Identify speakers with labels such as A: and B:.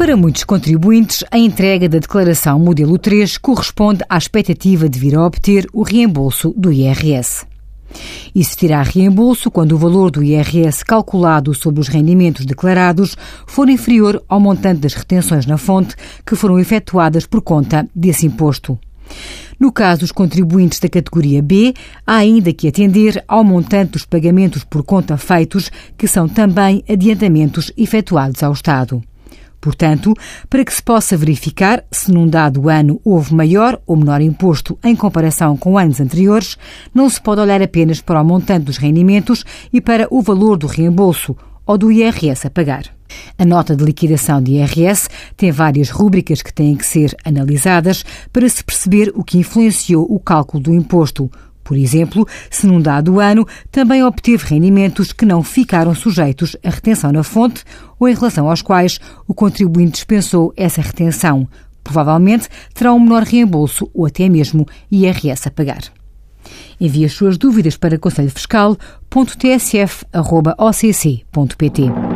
A: Para muitos contribuintes, a entrega da declaração modelo 3 corresponde à expectativa de vir a obter o reembolso do IRS. Existirá reembolso quando o valor do IRS calculado sobre os rendimentos declarados for inferior ao montante das retenções na fonte que foram efetuadas por conta desse imposto. No caso dos contribuintes da categoria B, há ainda que atender ao montante dos pagamentos por conta feitos, que são também adiantamentos efetuados ao Estado. Portanto, para que se possa verificar se num dado ano houve maior ou menor imposto em comparação com anos anteriores, não se pode olhar apenas para o montante dos rendimentos e para o valor do reembolso ou do IRS a pagar. A nota de liquidação de IRS tem várias rúbricas que têm que ser analisadas para se perceber o que influenciou o cálculo do imposto, por exemplo, se num dado ano também obteve rendimentos que não ficaram sujeitos à retenção na fonte ou em relação aos quais o contribuinte dispensou essa retenção, provavelmente terá um menor reembolso ou até mesmo IRS a pagar. Envie as suas dúvidas para conselhofiscal.tsf.occ.pt.